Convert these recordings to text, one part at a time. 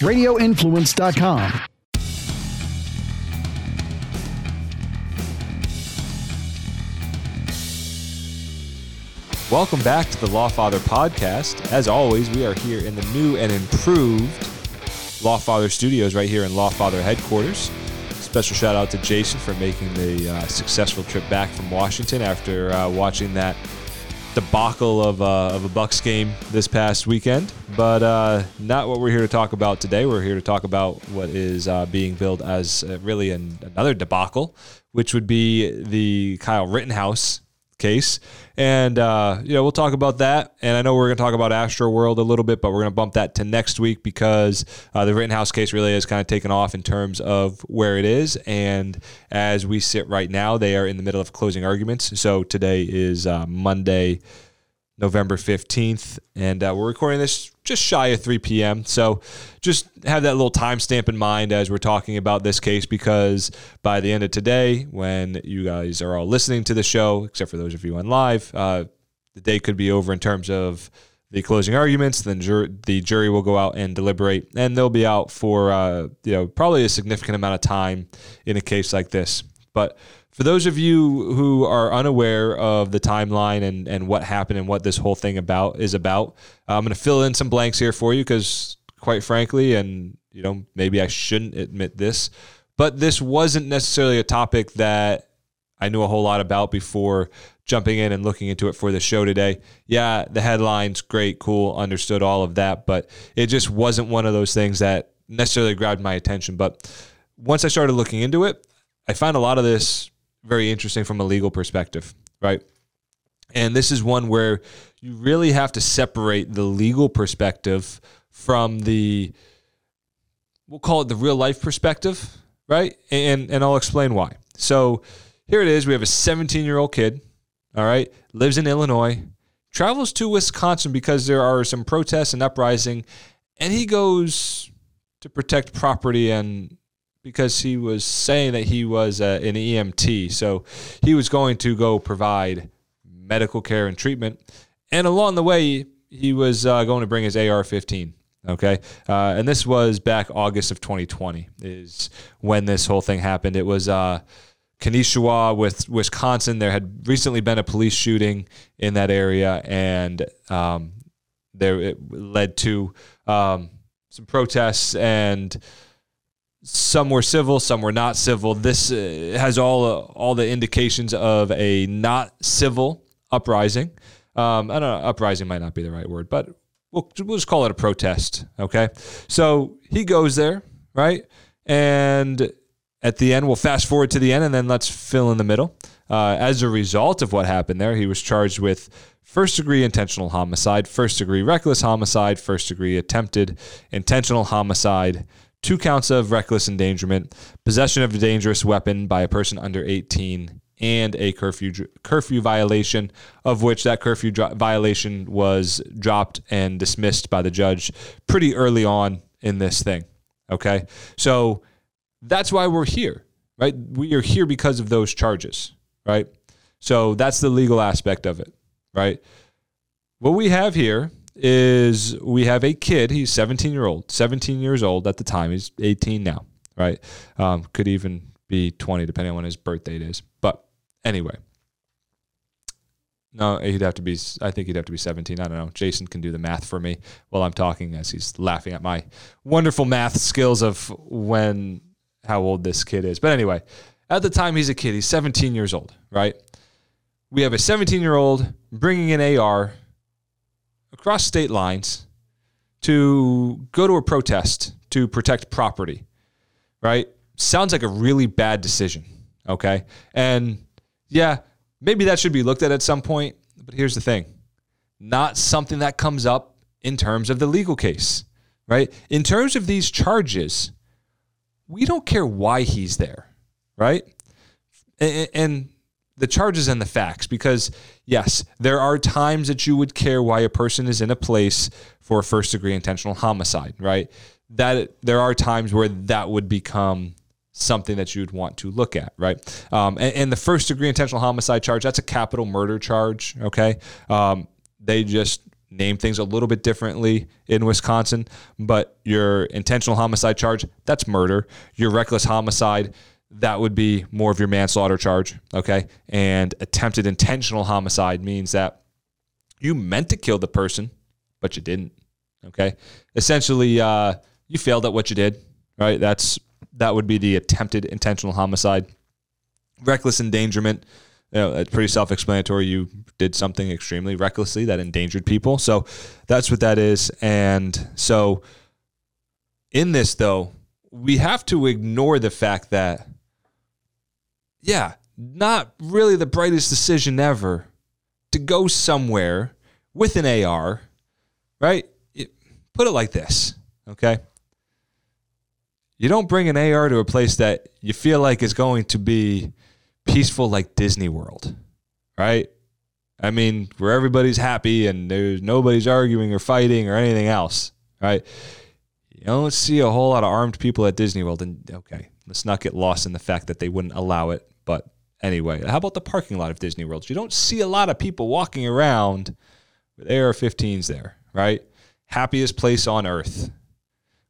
radioinfluence.com. Welcome back to the Lawfather podcast. As always, we are here in the new and improved Lawfather studios right here in Lawfather headquarters. Special shout out to Jason for making the uh, successful trip back from Washington after uh, watching that debacle of, uh, of a Bucks game this past weekend. But uh, not what we're here to talk about today. We're here to talk about what is uh, being billed as uh, really an, another debacle, which would be the Kyle Rittenhouse case. And, uh, you know, we'll talk about that. And I know we're going to talk about Astro World a little bit, but we're going to bump that to next week because uh, the Rittenhouse case really has kind of taken off in terms of where it is. And as we sit right now, they are in the middle of closing arguments. So today is uh, Monday. November 15th. And uh, we're recording this just shy of 3 p.m. So just have that little timestamp in mind as we're talking about this case because by the end of today, when you guys are all listening to the show, except for those of you on live, uh, the day could be over in terms of the closing arguments. Then jur- the jury will go out and deliberate, and they'll be out for uh, you know probably a significant amount of time in a case like this. But for those of you who are unaware of the timeline and, and what happened and what this whole thing about is about, uh, I'm going to fill in some blanks here for you because, quite frankly, and you know maybe I shouldn't admit this, but this wasn't necessarily a topic that I knew a whole lot about before jumping in and looking into it for the show today. Yeah, the headlines, great, cool, understood all of that, but it just wasn't one of those things that necessarily grabbed my attention. But once I started looking into it, I found a lot of this very interesting from a legal perspective, right? And this is one where you really have to separate the legal perspective from the we'll call it the real life perspective, right? And and I'll explain why. So here it is. We have a 17 year old kid, all right, lives in Illinois, travels to Wisconsin because there are some protests and uprising, and he goes to protect property and because he was saying that he was uh, an EMT. So he was going to go provide medical care and treatment. And along the way, he was uh, going to bring his AR 15. Okay. Uh, and this was back August of 2020, is when this whole thing happened. It was. Uh, with Wisconsin. There had recently been a police shooting in that area, and um, there it led to um, some protests and some were civil, some were not civil. This uh, has all uh, all the indications of a not civil uprising. Um, I don't know, uprising might not be the right word, but we'll, we'll just call it a protest. Okay, so he goes there, right, and at the end, we'll fast forward to the end, and then let's fill in the middle. Uh, as a result of what happened there, he was charged with first degree intentional homicide, first degree reckless homicide, first degree attempted intentional homicide two counts of reckless endangerment, possession of a dangerous weapon by a person under 18, and a curfew curfew violation, of which that curfew dro- violation was dropped and dismissed by the judge pretty early on in this thing. Okay, so that's why we're here, right? We are here because of those charges, right? So that's the legal aspect of it, right? What we have here is we have a kid. He's 17 year old, 17 years old at the time. He's 18 now, right? Um, could even be 20 depending on when his birth date is. But anyway, no, he'd have to be. I think he'd have to be 17. I don't know. Jason can do the math for me while I'm talking as he's laughing at my wonderful math skills of when how old this kid is. But anyway, at the time he's a kid. He's 17 years old, right? We have a 17 year old bringing an AR across state lines to go to a protest to protect property, right? Sounds like a really bad decision, okay? And yeah, maybe that should be looked at at some point, but here's the thing not something that comes up in terms of the legal case, right? In terms of these charges, we don't care why he's there, right? And, the charges and the facts because yes there are times that you would care why a person is in a place for a first degree intentional homicide right? That there are times where that would become something that you'd want to look at right? Um, and, and, the first degree intentional homicide charge that's a capital murder charge okay? Um, they just name things a little bit differently in Wisconsin, but your intentional homicide charge, that's murder. Your reckless homicide, that would be more of your manslaughter charge. Okay. And attempted intentional homicide means that you meant to kill the person, but you didn't. Okay. Essentially, uh, you failed at what you did, right? That's that would be the attempted intentional homicide. Reckless endangerment, you know, it's pretty self-explanatory. You did something extremely recklessly that endangered people. So that's what that is. And so in this though, we have to ignore the fact that yeah, not really the brightest decision ever to go somewhere with an AR, right? It, put it like this, okay? You don't bring an AR to a place that you feel like is going to be peaceful like Disney World, right? I mean, where everybody's happy and there's nobody's arguing or fighting or anything else, right? You don't see a whole lot of armed people at Disney World. And okay, let's not get lost in the fact that they wouldn't allow it. But anyway, how about the parking lot of Disney World? You don't see a lot of people walking around with AR 15s there, right? Happiest place on earth.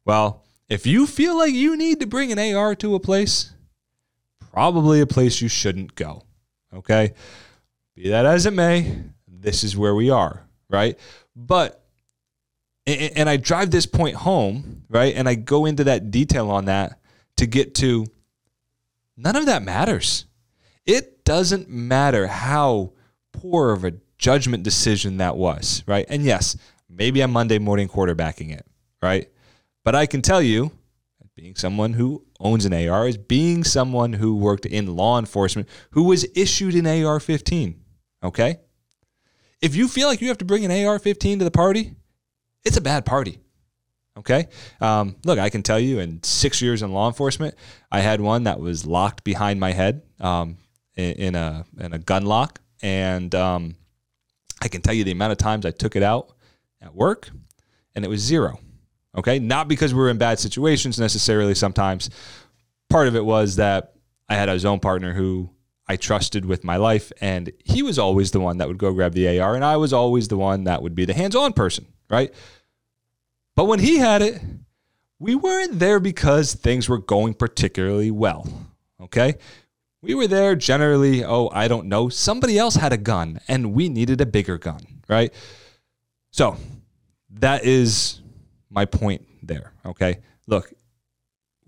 Well, if you feel like you need to bring an AR to a place, probably a place you shouldn't go. Okay? Be that as it may, this is where we are, right? But and I drive this point home, right? And I go into that detail on that to get to none of that matters. It doesn't matter how poor of a judgment decision that was, right? And yes, maybe I'm Monday morning quarterbacking it, right? But I can tell you, being someone who owns an AR, is being someone who worked in law enforcement who was issued an AR 15, okay? If you feel like you have to bring an AR 15 to the party, it's a bad party. Okay. Um, look, I can tell you in six years in law enforcement, I had one that was locked behind my head um, in, a, in a gun lock. And um, I can tell you the amount of times I took it out at work, and it was zero. Okay. Not because we were in bad situations necessarily sometimes. Part of it was that I had a zone partner who I trusted with my life, and he was always the one that would go grab the AR, and I was always the one that would be the hands on person, right? But when he had it, we weren't there because things were going particularly well. Okay. We were there generally, oh, I don't know. Somebody else had a gun and we needed a bigger gun, right? So that is my point there. Okay. Look,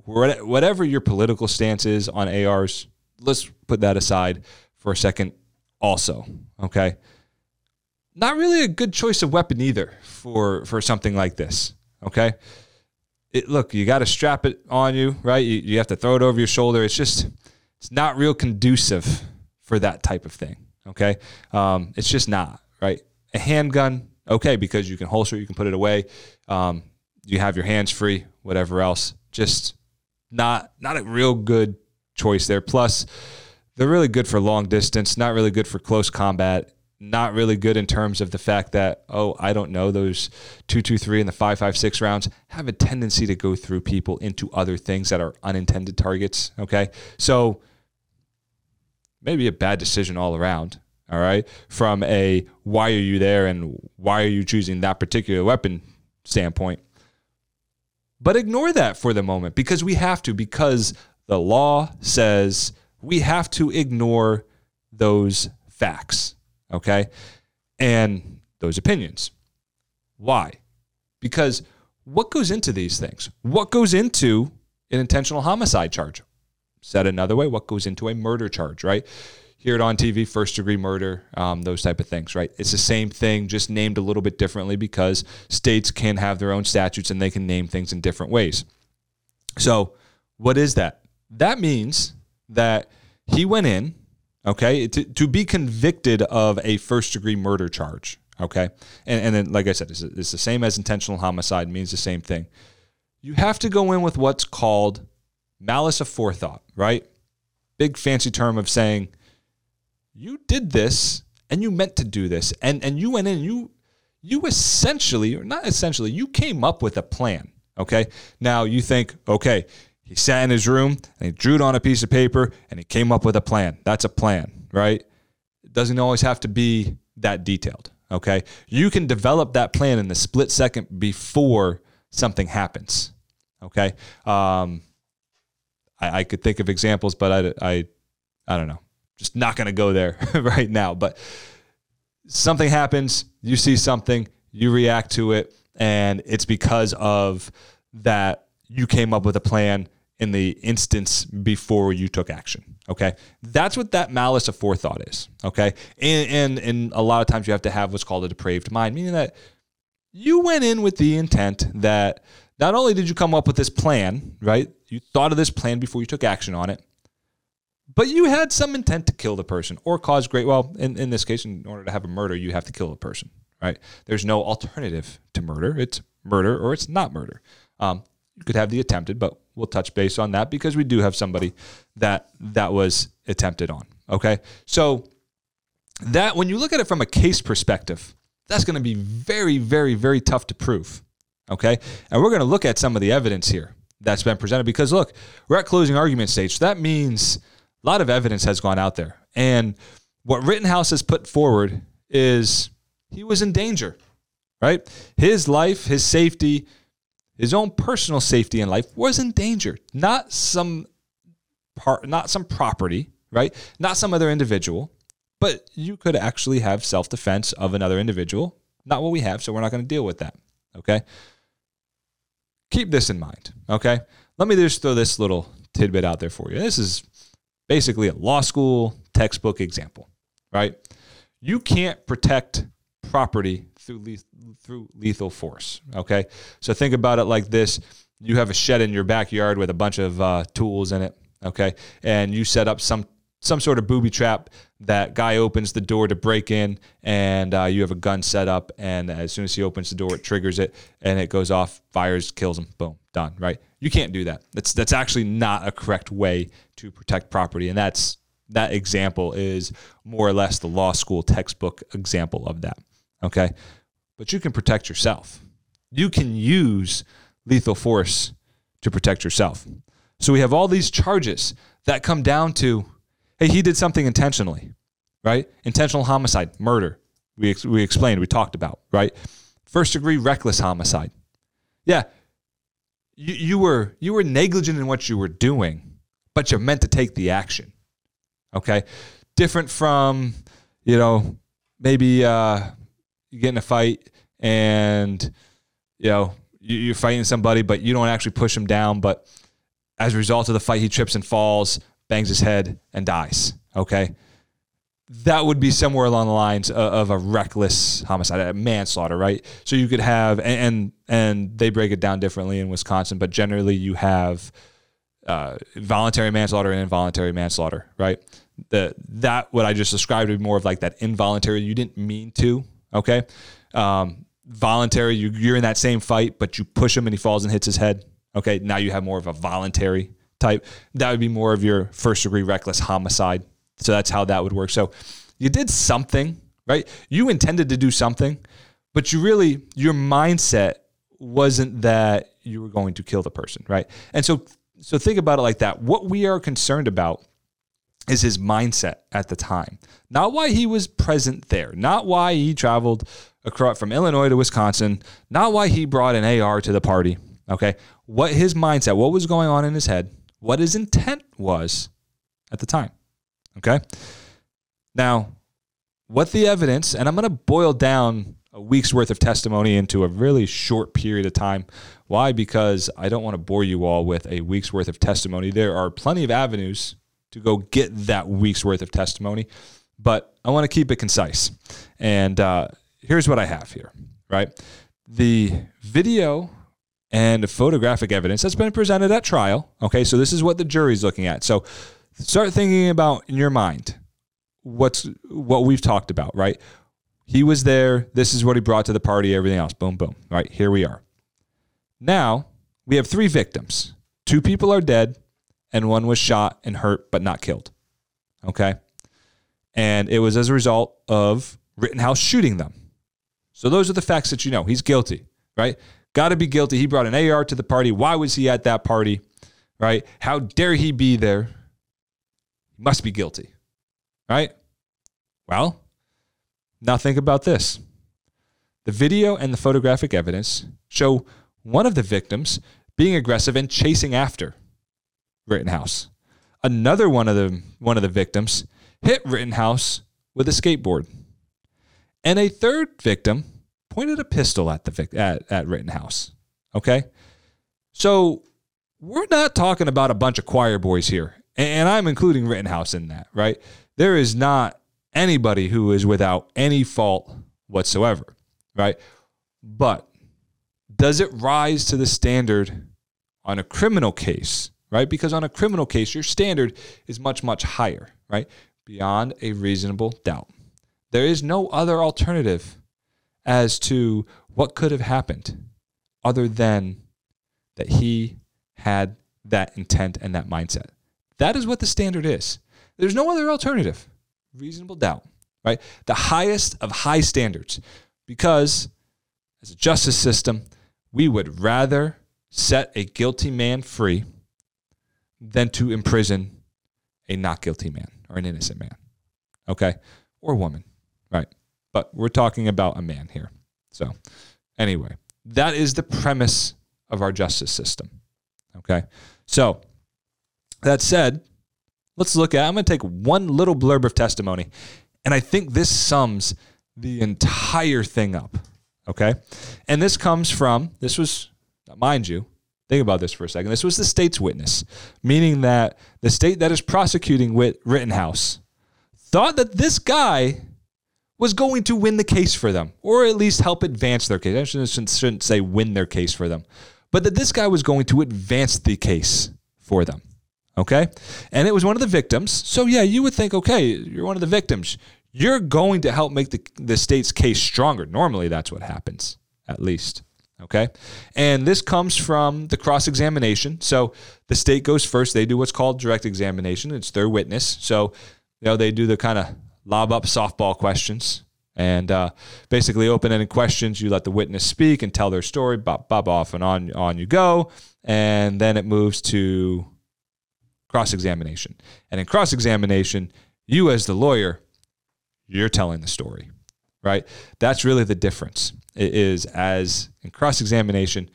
whatever your political stance is on ARs, let's put that aside for a second, also. Okay not really a good choice of weapon either for for something like this. Okay, it, look, you got to strap it on you, right? You, you have to throw it over your shoulder. It's just it's not real conducive for that type of thing. Okay, um, it's just not right. A handgun, okay, because you can holster, it, you can put it away, um, you have your hands free, whatever else. Just not not a real good choice there. Plus, they're really good for long distance, not really good for close combat not really good in terms of the fact that oh I don't know those two two three and the five five six rounds have a tendency to go through people into other things that are unintended targets. Okay, so maybe a bad decision all around. All right, from a why are you there and why are you choosing that particular weapon standpoint. But ignore that for the moment because we have to because the law says we have to ignore those facts okay? And those opinions. Why? Because what goes into these things? What goes into an intentional homicide charge? Said another way, what goes into a murder charge, right? Here at On TV, first degree murder, um, those type of things, right? It's the same thing, just named a little bit differently because states can have their own statutes and they can name things in different ways. So, what is that? That means that he went in okay, to, to be convicted of a first degree murder charge, okay, and, and then, like I said, it's, it's the same as intentional homicide, means the same thing. You have to go in with what's called malice aforethought, right? Big fancy term of saying, you did this and you meant to do this, and, and you went in, you, you essentially, or not essentially, you came up with a plan, okay? Now you think, okay, he sat in his room and he drew it on a piece of paper and he came up with a plan. That's a plan, right? It doesn't always have to be that detailed. Okay. You can develop that plan in the split second before something happens. Okay. Um, I, I could think of examples, but I, I, I don't know. Just not going to go there right now. But something happens, you see something, you react to it, and it's because of that you came up with a plan in the instance before you took action. Okay. That's what that malice of forethought is. Okay. And, and, and a lot of times you have to have what's called a depraved mind, meaning that you went in with the intent that not only did you come up with this plan, right? You thought of this plan before you took action on it, but you had some intent to kill the person or cause great, well, in, in this case, in order to have a murder, you have to kill a person, right? There's no alternative to murder. It's murder or it's not murder. Um, you could have the attempted, but we'll touch base on that because we do have somebody that that was attempted on. Okay. So that when you look at it from a case perspective, that's going to be very, very, very tough to prove. Okay. And we're going to look at some of the evidence here that's been presented because look, we're at closing argument stage. So that means a lot of evidence has gone out there. And what Rittenhouse has put forward is he was in danger, right? His life, his safety, his own personal safety in life was in danger, not some part, not some property, right? Not some other individual, but you could actually have self defense of another individual. Not what we have, so we're not going to deal with that. Okay. Keep this in mind. Okay. Let me just throw this little tidbit out there for you. This is basically a law school textbook example, right? You can't protect property through through lethal force. Okay, so think about it like this: you have a shed in your backyard with a bunch of uh, tools in it. Okay, and you set up some some sort of booby trap. That guy opens the door to break in, and uh, you have a gun set up. And as soon as he opens the door, it triggers it, and it goes off, fires, kills him. Boom, done. Right? You can't do that. That's that's actually not a correct way to protect property, and that's that example is more or less the law school textbook example of that. Okay, but you can protect yourself. You can use lethal force to protect yourself. So we have all these charges that come down to hey, he did something intentionally, right? Intentional homicide, murder. We, ex- we explained, we talked about, right? First degree reckless homicide. Yeah, you, you, were, you were negligent in what you were doing, but you're meant to take the action, okay? Different from, you know, maybe uh, you get in a fight and you know you're fighting somebody, but you don't actually push him down. But as a result of the fight, he trips and falls, bangs his head, and dies. Okay, that would be somewhere along the lines of, a reckless homicide, a manslaughter, right? So you could have, and and they break it down differently in Wisconsin, but generally you have uh, voluntary manslaughter and involuntary manslaughter, right? The that what I just described would be more of like that involuntary. You didn't mean to, okay? Um, voluntary, you, you're in that same fight, but you push him and he falls and hits his head. Okay, now you have more of a voluntary type. That would be more of your first degree reckless homicide. So that's how that would work. So you did something, right? You intended to do something, but you really, your mindset wasn't that you were going to kill the person, right? And so, so think about it like that. What we are concerned about is his mindset at the time, not why he was present there, not why he traveled across from Illinois to Wisconsin, not why he brought an AR to the party. Okay. What his mindset, what was going on in his head, what his intent was at the time. Okay. Now, what the evidence, and I'm going to boil down a week's worth of testimony into a really short period of time. Why? Because I don't want to bore you all with a week's worth of testimony. There are plenty of avenues to go get that week's worth of testimony, but I want to keep it concise. And uh, here's what I have here, right? The video and photographic evidence that's been presented at trial. Okay, so this is what the jury's looking at. So start thinking about in your mind what's what we've talked about, right? He was there. This is what he brought to the party. Everything else, boom, boom. Right here we are. Now we have three victims. Two people are dead, and one was shot and hurt but not killed. Okay, and it was as a result of Rittenhouse shooting them. So those are the facts that you know. He's guilty, right? Got to be guilty. He brought an AR to the party. Why was he at that party, right? How dare he be there? He must be guilty, right? Well, now think about this. The video and the photographic evidence show one of the victims being aggressive and chasing after Rittenhouse. Another one of the one of the victims hit Rittenhouse with a skateboard. And a third victim pointed a pistol at the at, at Rittenhouse. Okay? So we're not talking about a bunch of choir boys here. And I'm including Rittenhouse in that, right? There is not anybody who is without any fault whatsoever, right? But does it rise to the standard on a criminal case, right? Because on a criminal case, your standard is much, much higher, right? Beyond a reasonable doubt. There is no other alternative as to what could have happened other than that he had that intent and that mindset. That is what the standard is. There's no other alternative. Reasonable doubt, right? The highest of high standards. Because as a justice system, we would rather set a guilty man free than to imprison a not guilty man or an innocent man. Okay? Or a woman? But we're talking about a man here. So, anyway, that is the premise of our justice system. Okay? So, that said, let's look at I'm going to take one little blurb of testimony and I think this sums the entire thing up. Okay? And this comes from this was mind you, think about this for a second. This was the state's witness, meaning that the state that is prosecuting Rittenhouse thought that this guy was going to win the case for them, or at least help advance their case. I shouldn't, shouldn't say win their case for them, but that this guy was going to advance the case for them. Okay. And it was one of the victims. So, yeah, you would think, okay, you're one of the victims. You're going to help make the, the state's case stronger. Normally, that's what happens, at least. Okay. And this comes from the cross examination. So the state goes first. They do what's called direct examination. It's their witness. So, you know, they do the kind of lob up softball questions and uh, basically open ended questions. You let the witness speak and tell their story, bob, bob off and on, on you go. And then it moves to cross examination. And in cross examination, you as the lawyer, you're telling the story, right? That's really the difference. It is as in cross examination,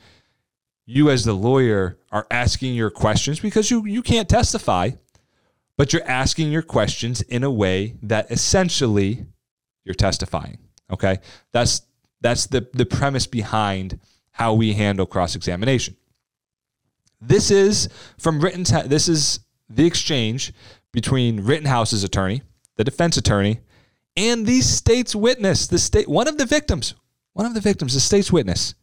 you as the lawyer are asking your questions because you, you can't testify, but you're asking your questions in a way that essentially you're testifying. Okay. That's that's the, the premise behind how we handle cross examination. This is from written. Te- this is the exchange between Rittenhouse's attorney, the defense attorney, and the state's witness, the state, one of the victims, one of the victims, the state's witness.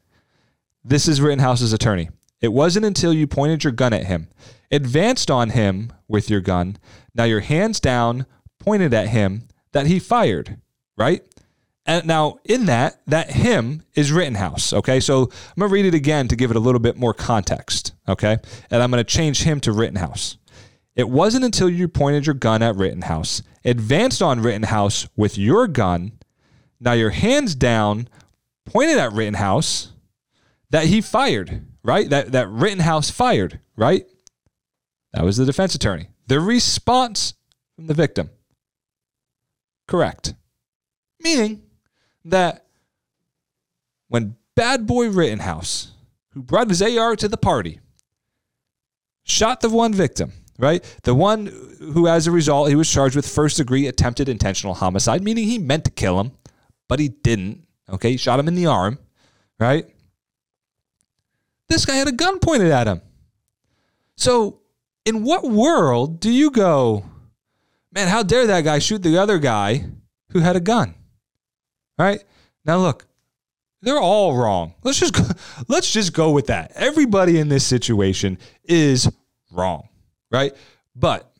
This is Rittenhouse's attorney. It wasn't until you pointed your gun at him, advanced on him with your gun, now your hands down, pointed at him, that he fired, right? And now in that, that him is Rittenhouse. Okay. So I'm to read it again to give it a little bit more context. Okay. And I'm to change him to Rittenhouse. It wasn't until you pointed your gun at Rittenhouse, advanced on Rittenhouse with your gun, now your hands down, pointed at Rittenhouse, that he fired, right? That, that Rittenhouse fired, right? That was the defense attorney. The response from the victim. Correct. Meaning that when bad boy Rittenhouse, who brought his AR to the party, shot the one victim, right? The one who, as a result, he was charged with first degree attempted intentional homicide, meaning he meant to kill him, but he didn't. Okay, he shot him in the arm, right? This guy had a gun pointed at him. So, in what world do you go, man, how dare that guy shoot the other guy who had a gun? Right? Now look, they're all wrong. Let's just go, let's just go with that. Everybody in this situation is wrong right? But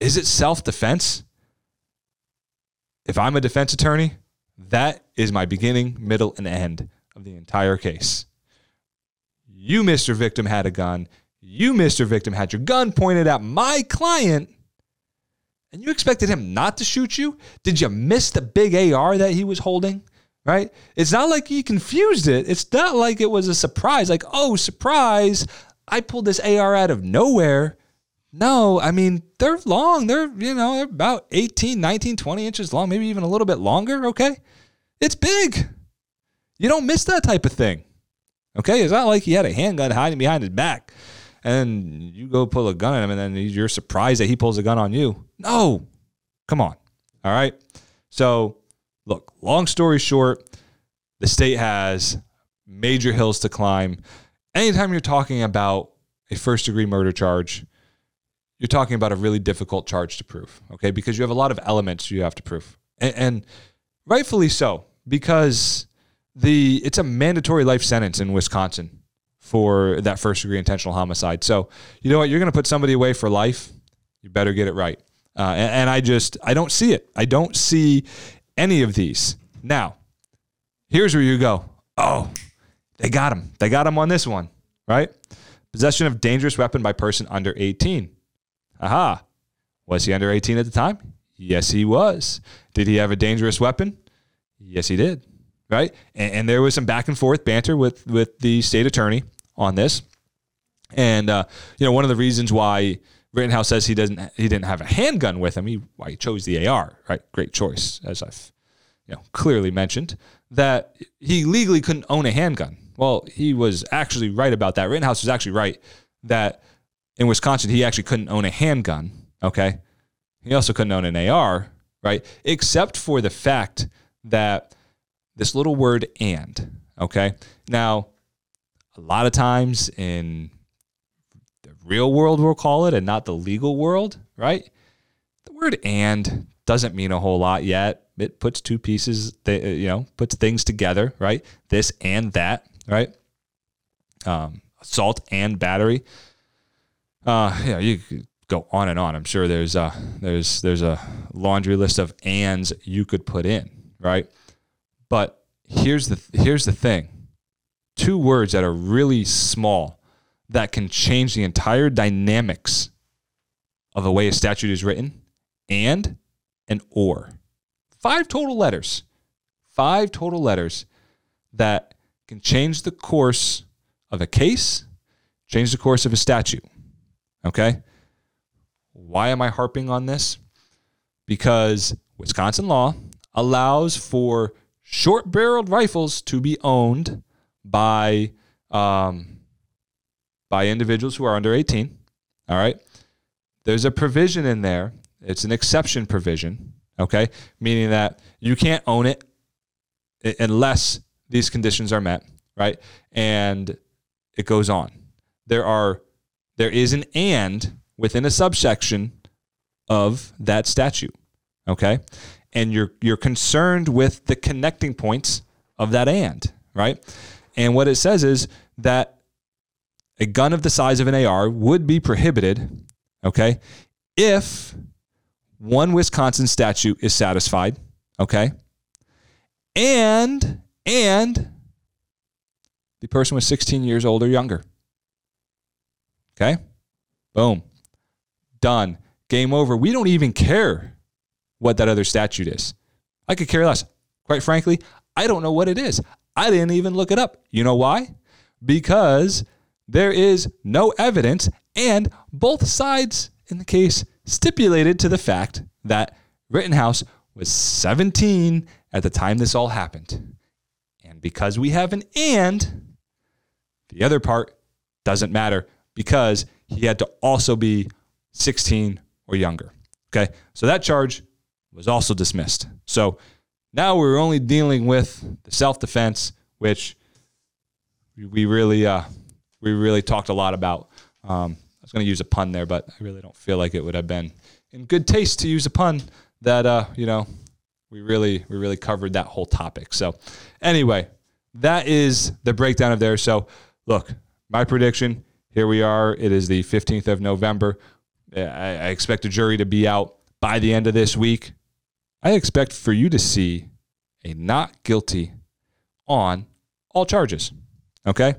is it self defense? If I'm a defense attorney, that is my beginning, middle, and end of the entire case. You, Mr. Victim, had a gun. You, Mr. Victim, had your gun pointed at my client, and you expected him not to shoot you? Did you miss the big AR that he was holding? Right? It's not like he confused it. It's not like it was a surprise, like, oh, surprise, I pulled this AR out of nowhere no, I mean, they're long. They're, you know, they're about 18, 19, 20 inches long, maybe even a little bit longer. Okay. It's big. You don't miss that type of thing. Okay? It's not like he had a handgun hiding behind his back and you go pull a gun on him and then you're surprised that he pulls a gun on you. No. Come on. All right. So, look, long story short, the state has major hills to climb. Anytime you're talking about a first degree murder charge, you're talking about a really difficult charge to prove, okay? Because you have a lot of elements you have to prove. And, and rightfully so, because the it's a mandatory life sentence in Wisconsin for that first degree intentional homicide. So, you know what? You're going to put somebody away for life. You better get it right. Uh, and, and I just, I don't see it. I don't see any of these. Now, here's where you go. Oh, they got him. They got him on this one, right? Possession of dangerous weapon by person under 18. Aha. Was he under 18 at the time? Yes, he was. Did he have a dangerous weapon? Yes, he did. Right? And, and there was some back and forth banter with with the state attorney on this. And uh, you know, one of the reasons why Rittenhouse says he doesn't he didn't have a handgun with him, he why he chose the AR, right? Great choice, as I've you know clearly mentioned, that he legally couldn't own a handgun. Well, he was actually right about that. Rittenhouse was actually right that in Wisconsin he actually couldn't own a handgun. Okay. He also couldn't own an AR, right? Except for the fact that this little word and, okay? Now, a lot of times in the real world, we'll call it, and not the legal world, right? The word and doesn't mean a whole lot yet. It puts two pieces, you know, puts things together, right? This and that, right? Um, assault and battery. Uh, yeah, you could go on and on. I'm sure there's a, there's there's a laundry list of ands you could put in, right? But here's the here's the thing two words that are really small that can change the entire dynamics of the way a statute is written and and or. Five total letters. Five total letters that can change the course of a case, change the course of a statute. Okay? Why am I harping on this? Because Wisconsin law allows for short barreled rifles to be owned by um, by individuals who are under 18. All right. There's a provision in there. It's an exception provision. Okay. Meaning that you can't own it unless these conditions are met. Right. And it goes on. There are, there is an and within a subsection of that statute. Okay. And you're, you're concerned with the connecting points of that and, right? And what it says is that a gun of the size of an AR would be prohibited, okay, if one Wisconsin statute is satisfied, okay, and and the person was 16 years old or younger. Okay? Boom. Done. Game over. We don't even care what that other statute is. I could care less. Quite frankly, I don't know what it is. I didn't even look it up. You know why? Because there is no evidence, and both sides in the case stipulated to the fact that Rittenhouse was 17 at the time this all happened. And because we have an and, the other part doesn't matter because he had to also be 16 or younger. Okay, so that charge was also dismissed. So now we're only dealing with the self defense, which we really uh, we really talked a lot about. Um, I was going to use a pun there, but I really don't feel like it would have been in good taste to use a pun that uh, you know we really we really covered that whole topic. So anyway, that is the breakdown of there. So look, my prediction here we are. It is the 15th of November. I, I expect a jury to be out by the end of this week. I expect for you to see a not guilty on all charges. Okay?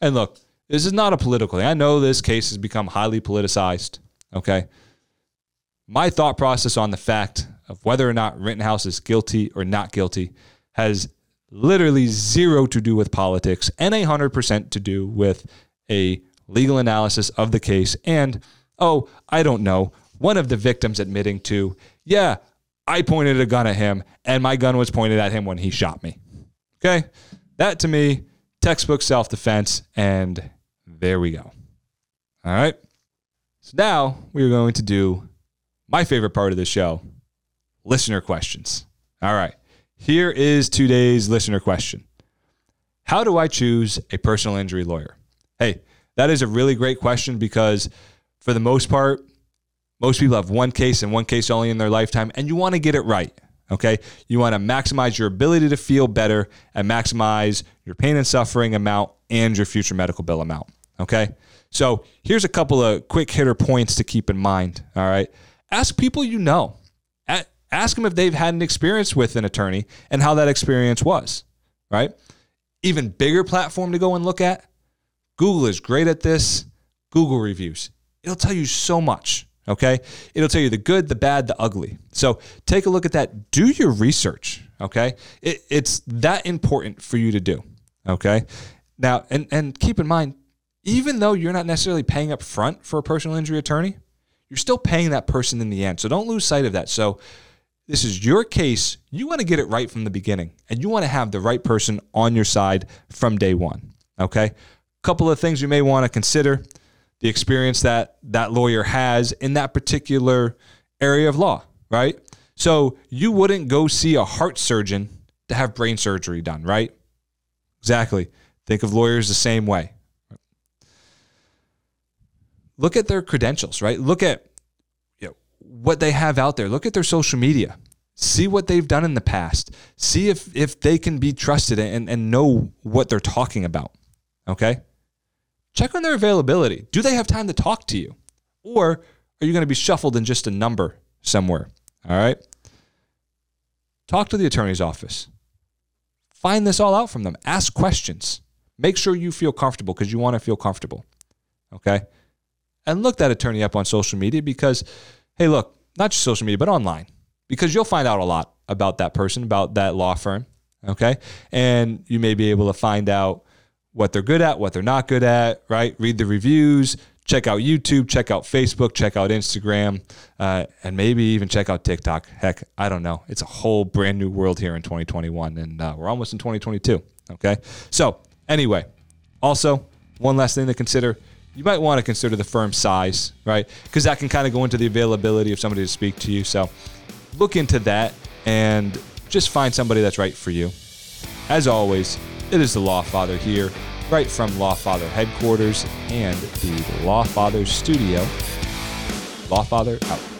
And look, this is not a political thing. I know this case has become highly politicized. Okay? My thought process on the fact of whether or not Rittenhouse is guilty or not guilty has literally zero to do with politics and a 100% to do with a legal analysis of the case. And, oh, I don't know, one of the victims admitting to, yeah, I pointed a gun at him, and my gun was pointed at him when he shot me. Okay? That to me, textbook self defense. And there we go. All right. So now we're going to do my favorite part of the show listener questions. All right. Here is today's listener question How do I choose a personal injury lawyer? Hey, that is a really great question because for the most part, most people have one case and one case only in their lifetime, and you want to get it right. Okay. You want to maximize your ability to feel better and maximize your pain and suffering amount and your future medical bill amount. Okay. So here's a couple of quick hitter points to keep in mind. All right. Ask people you know. Ask them if they've had an experience with an attorney and how that experience was. Right. Even bigger platform to go and look at. Google is great at this. Google reviews. It'll tell you so much. Okay. It'll tell you the good, the bad, the ugly. So take a look at that. Do your research. Okay. It, it's that important for you to do. Okay. Now, and, and keep in mind, even though you're not necessarily paying up front for a personal injury attorney, you're still paying that person in the end. So don't lose sight of that. So this is your case. You want to get it right from the beginning and you want to have the right person on your side from day one. Okay. Couple of things you may want to consider the experience that that lawyer has in that particular area of law, right? So you wouldn't go see a heart surgeon to have brain surgery done, right? Exactly. Think of lawyers the same way. Look at their credentials, right? Look at you know, what they have out there. Look at their social media. See what they've done in the past. See if if they can be trusted and, and know what they're talking about. Okay? Check on their availability. Do they have time to talk to you? Or are you going to be shuffled in just a number somewhere? All right. Talk to the attorney's office. Find this all out from them. Ask questions. Make sure you feel comfortable because you want to feel comfortable. Okay. And look that attorney up on social media because, hey, look, not just social media, but online, because you'll find out a lot about that person, about that law firm. Okay. And you may be able to find out what they're good at, what they're not good at, right? Read the reviews, check out YouTube, check out Facebook, check out Instagram, uh, and maybe even check out TikTok. Heck, I don't know. It's a whole brand new world here in 2021, and uh, we're almost in 2022. Okay. So, anyway, also, one last thing to consider you might want to consider the firm size, right? Because that can kind of go into the availability of somebody to speak to you. So, look into that and just find somebody that's right for you. As always, it is the Lawfather here, right from Lawfather headquarters and the Lawfather studio. Lawfather out.